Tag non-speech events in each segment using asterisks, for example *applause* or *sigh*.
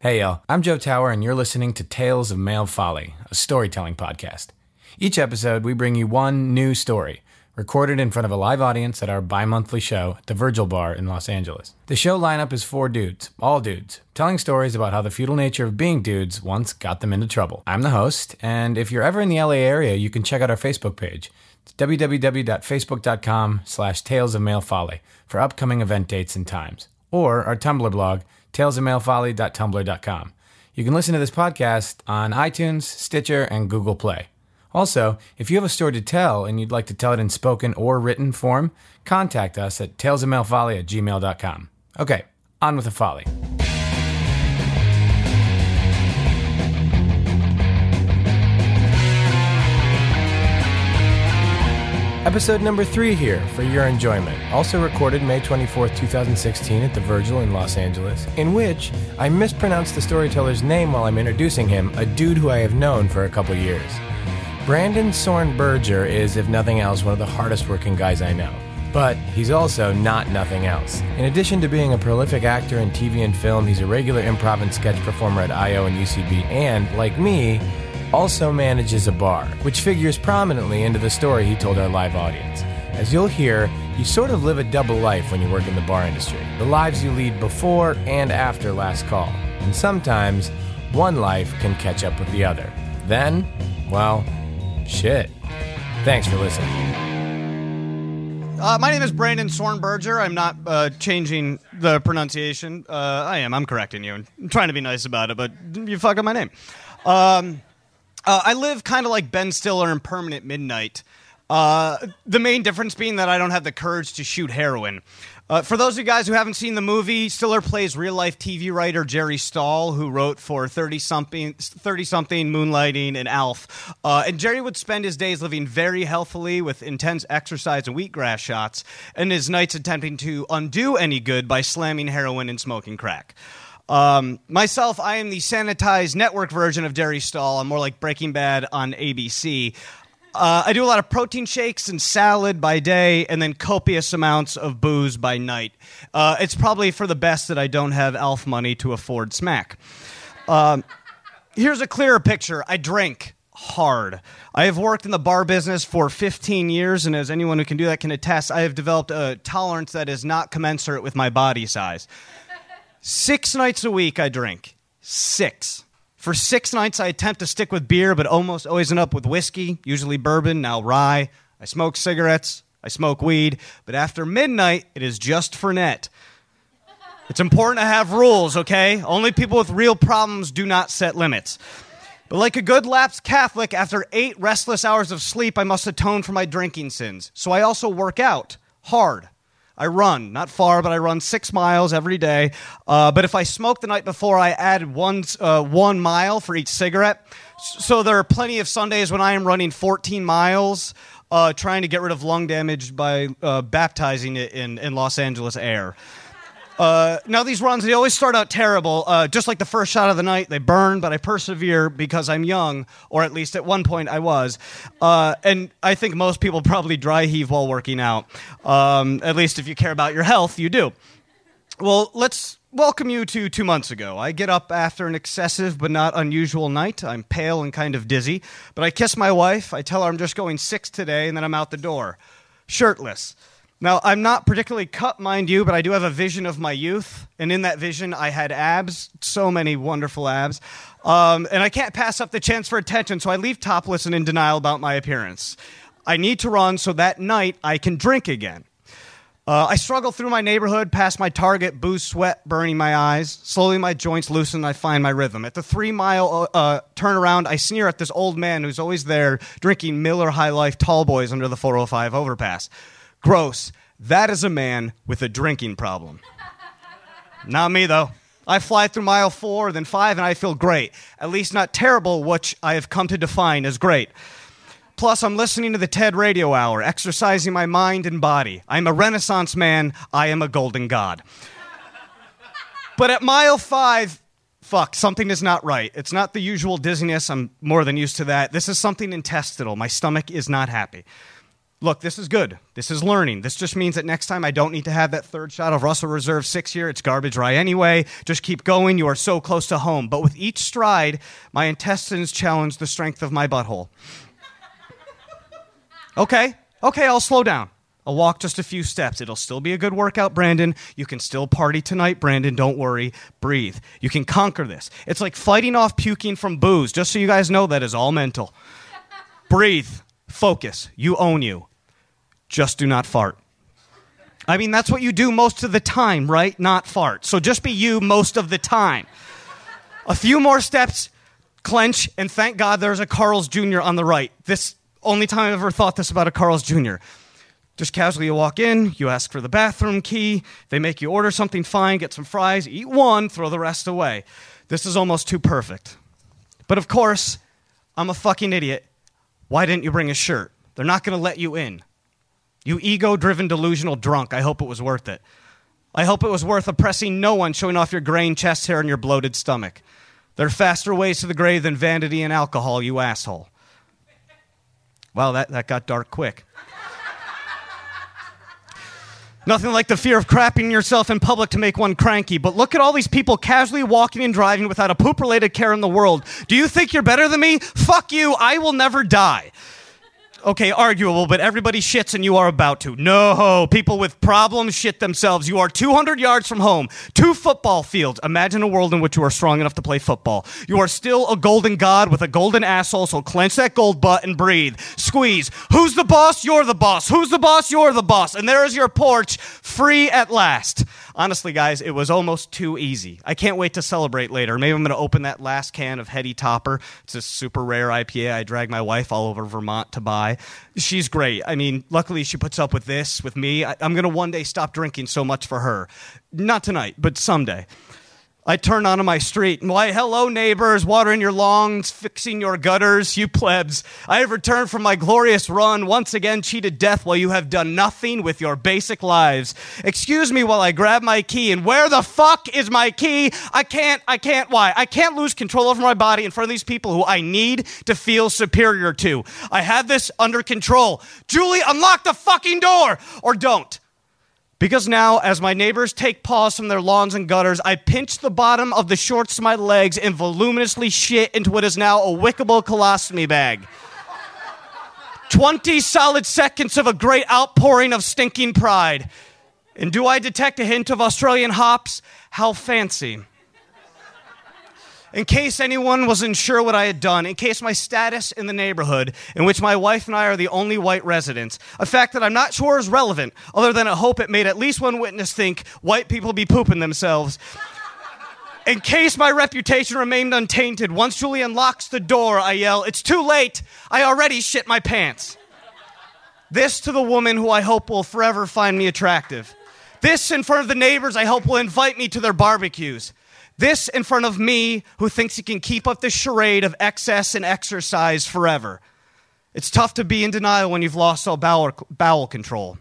Hey, y'all. I'm Joe Tower, and you're listening to Tales of Male Folly, a storytelling podcast. Each episode, we bring you one new story, recorded in front of a live audience at our bi monthly show at the Virgil Bar in Los Angeles. The show lineup is four dudes, all dudes, telling stories about how the feudal nature of being dudes once got them into trouble. I'm the host, and if you're ever in the LA area, you can check out our Facebook page. Www.facebook.com slash tales of male folly for upcoming event dates and times, or our Tumblr blog, talesofmalefolly.tumblr.com. You can listen to this podcast on iTunes, Stitcher, and Google Play. Also, if you have a story to tell and you'd like to tell it in spoken or written form, contact us at talesofmalefolly at gmail.com. Okay, on with the folly. Episode number three here for your enjoyment. Also recorded May 24th, 2016 at the Virgil in Los Angeles, in which I mispronounced the storyteller's name while I'm introducing him, a dude who I have known for a couple years. Brandon Sornberger is, if nothing else, one of the hardest working guys I know. But he's also not nothing else. In addition to being a prolific actor in TV and film, he's a regular improv and sketch performer at IO and UCB, and, like me, also manages a bar, which figures prominently into the story he told our live audience. As you'll hear, you sort of live a double life when you work in the bar industry the lives you lead before and after last call. And sometimes, one life can catch up with the other. Then, well, shit. Thanks for listening. Uh, my name is Brandon Sornberger. I'm not uh, changing the pronunciation. Uh, I am. I'm correcting you. I'm trying to be nice about it, but you fuck up my name. Um, uh, I live kind of like Ben Stiller in Permanent Midnight. Uh, the main difference being that I don't have the courage to shoot heroin. Uh, for those of you guys who haven't seen the movie, Stiller plays real life TV writer Jerry Stahl, who wrote for 30 something, 30 something, Moonlighting, and Alf. Uh, and Jerry would spend his days living very healthily with intense exercise and wheatgrass shots, and his nights attempting to undo any good by slamming heroin and smoking crack. Um, myself, I am the sanitized network version of Jerry Stahl. I'm more like Breaking Bad on ABC. Uh, I do a lot of protein shakes and salad by day, and then copious amounts of booze by night. Uh, it's probably for the best that I don't have Alf money to afford smack. Um, here's a clearer picture I drink hard. I have worked in the bar business for 15 years, and as anyone who can do that can attest, I have developed a tolerance that is not commensurate with my body size. Six nights a week I drink. Six. For six nights, I attempt to stick with beer, but almost always end up with whiskey, usually bourbon, now rye. I smoke cigarettes, I smoke weed, but after midnight, it is just Fernet. It's important to have rules, okay? Only people with real problems do not set limits. But like a good lapsed Catholic, after eight restless hours of sleep, I must atone for my drinking sins. So I also work out hard. I run, not far, but I run six miles every day. Uh, but if I smoke the night before, I add one, uh, one mile for each cigarette. So there are plenty of Sundays when I am running 14 miles, uh, trying to get rid of lung damage by uh, baptizing it in, in Los Angeles air. Uh, now these runs they always start out terrible. Uh, just like the first shot of the night, they burn, but I persevere because I'm young, or at least at one point I was. Uh, and I think most people probably dry heave while working out. Um, at least if you care about your health, you do. Well, let's welcome you to two months ago. I get up after an excessive but not unusual night. I'm pale and kind of dizzy, but I kiss my wife. I tell her I'm just going six today, and then I'm out the door, shirtless. Now, I'm not particularly cut, mind you, but I do have a vision of my youth. And in that vision, I had abs, so many wonderful abs. Um, and I can't pass up the chance for attention, so I leave topless and in denial about my appearance. I need to run so that night I can drink again. Uh, I struggle through my neighborhood, past my target, booze sweat burning my eyes. Slowly, my joints loosen, and I find my rhythm. At the three mile uh, turnaround, I sneer at this old man who's always there drinking Miller High Life tall boys under the 405 overpass. Gross. That is a man with a drinking problem. Not me, though. I fly through mile four, then five, and I feel great. At least not terrible, which I have come to define as great. Plus, I'm listening to the TED Radio Hour, exercising my mind and body. I'm a Renaissance man. I am a golden god. but at mile five, fuck, something is not right. It's not the usual dizziness. I'm more than used to that. This is something intestinal. My stomach is not happy. Look, this is good. This is learning. This just means that next time I don't need to have that third shot of Russell Reserve six here. It's garbage rye anyway. Just keep going. You are so close to home. But with each stride, my intestines challenge the strength of my butthole. Okay, okay, I'll slow down. I'll walk just a few steps. It'll still be a good workout, Brandon. You can still party tonight, Brandon. Don't worry. Breathe. You can conquer this. It's like fighting off puking from booze, just so you guys know that is all mental. Breathe. Focus. You own you. Just do not fart. I mean, that's what you do most of the time, right? Not fart. So just be you most of the time. A few more steps, clench, and thank God there's a Carl's Jr. on the right. This only time I've ever thought this about a Carl's Jr. Just casually you walk in, you ask for the bathroom key, they make you order something fine, get some fries, eat one, throw the rest away. This is almost too perfect. But of course, I'm a fucking idiot. Why didn't you bring a shirt? They're not going to let you in. You ego driven, delusional drunk. I hope it was worth it. I hope it was worth oppressing no one, showing off your graying chest hair and your bloated stomach. There are faster ways to the grave than vanity and alcohol, you asshole. Wow, that, that got dark quick. Nothing like the fear of crapping yourself in public to make one cranky. But look at all these people casually walking and driving without a poop related care in the world. Do you think you're better than me? Fuck you. I will never die okay, arguable, but everybody shits and you are about to. No, people with problems shit themselves. You are 200 yards from home, two football fields. Imagine a world in which you are strong enough to play football. You are still a golden god with a golden asshole, so clench that gold butt and breathe. Squeeze. Who's the boss? You're the boss. Who's the boss? You're the boss. And there is your porch, free at last. Honestly, guys, it was almost too easy. I can't wait to celebrate later. Maybe I'm going to open that last can of Heady Topper. It's a super rare IPA I dragged my wife all over Vermont to buy. She's great. I mean, luckily she puts up with this with me. I, going to one day stop drinking so much for her. Not tonight, but someday. I turn onto my street and why, hello, neighbors, watering your lawns, fixing your gutters, you plebs. I have returned from my glorious run, once again cheated death while you have done nothing with your basic lives. Excuse me while I grab my key. And where the fuck is my key? I can't, I can't, why? I can't lose control over my body in front of these people who I need to feel superior to. I have this under control. Julie, unlock the fucking door! Or don't. Because now, as my neighbors take pause from their lawns and gutters, I pinch the bottom of the shorts to my legs and voluminously shit into what is now a wickable colostomy bag. 20 solid seconds of a great outpouring of stinking pride. And do I detect a hint of Australian hops? How fancy in case anyone wasn't sure what I had done, in case my status in the neighborhood, in which my wife and I are the only white residents, a fact that I'm not sure is relevant, other than I hope it made at least one witness think white people be pooping themselves. *laughs* In case my reputation remained untainted, once Julie unlocks the door, I yell, It's too late! I already shit my pants. This to the woman who I hope will forever find me attractive. This in front of the neighbors I hope will invite me to their barbecues. This in front of me who thinks he can keep up the charade of excess and exercise forever. It's tough to be in denial when you've lost all bowel, bowel control.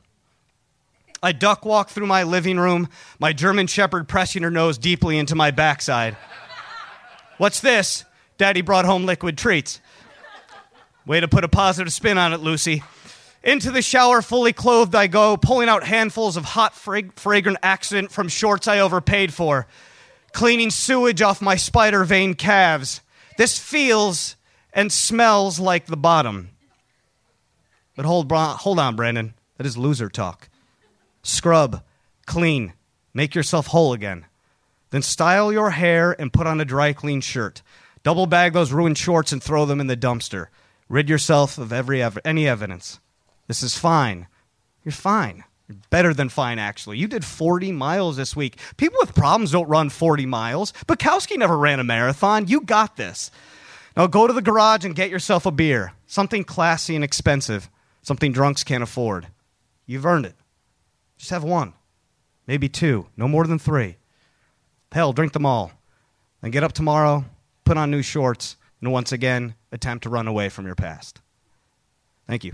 I duck walk through my living room, my German Shepherd pressing her nose deeply into my backside. What's this? Daddy brought home liquid treats. Way to put a positive spin on it, Lucy. Into the shower, fully clothed, I go, pulling out handfuls of hot, fragrant accident from shorts I overpaid for cleaning sewage off my spider vein calves. This feels and smells like the bottom. But hold, hold on, Brandon. That is loser talk. scrub, clean, make yourself whole again. Then style your hair and put on a dry clean shirt. Double bag those ruined shorts and throw them in the dumpster. Rid yourself of every ev- any evidence. This is fine. You're fine. Better than fine, actually. You did 40 miles this week. People with problems don't run 40 miles. Bukowski never ran a marathon. You got this. Now go to the garage and get yourself a beer. Something classy and expensive. Something drunks can't afford. You've earned it. Just have one. Maybe two. No more than three. Hell, drink them all. Then get up tomorrow, put on new shorts, and once again attempt to run away from your past. Thank you.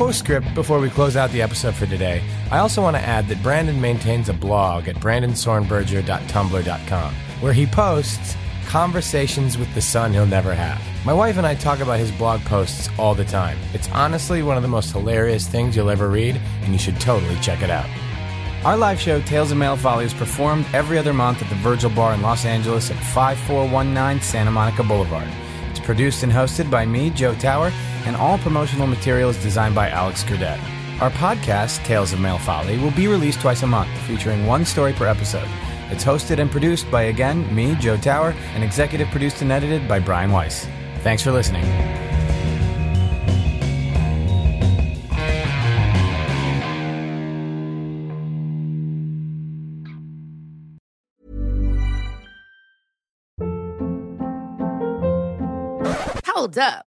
Postscript before we close out the episode for today, I also want to add that Brandon maintains a blog at brandonsornberger.tumblr.com where he posts conversations with the son he'll never have. My wife and I talk about his blog posts all the time. It's honestly one of the most hilarious things you'll ever read, and you should totally check it out. Our live show, Tales of Male Folly, is performed every other month at the Virgil Bar in Los Angeles at 5419 Santa Monica Boulevard. It's produced and hosted by me, Joe Tower, and all promotional material is designed by Alex Gurdett. Our podcast, Tales of Male Folly, will be released twice a month, featuring one story per episode. It's hosted and produced by, again, me, Joe Tower, and executive produced and edited by Brian Weiss. Thanks for listening. Hold up.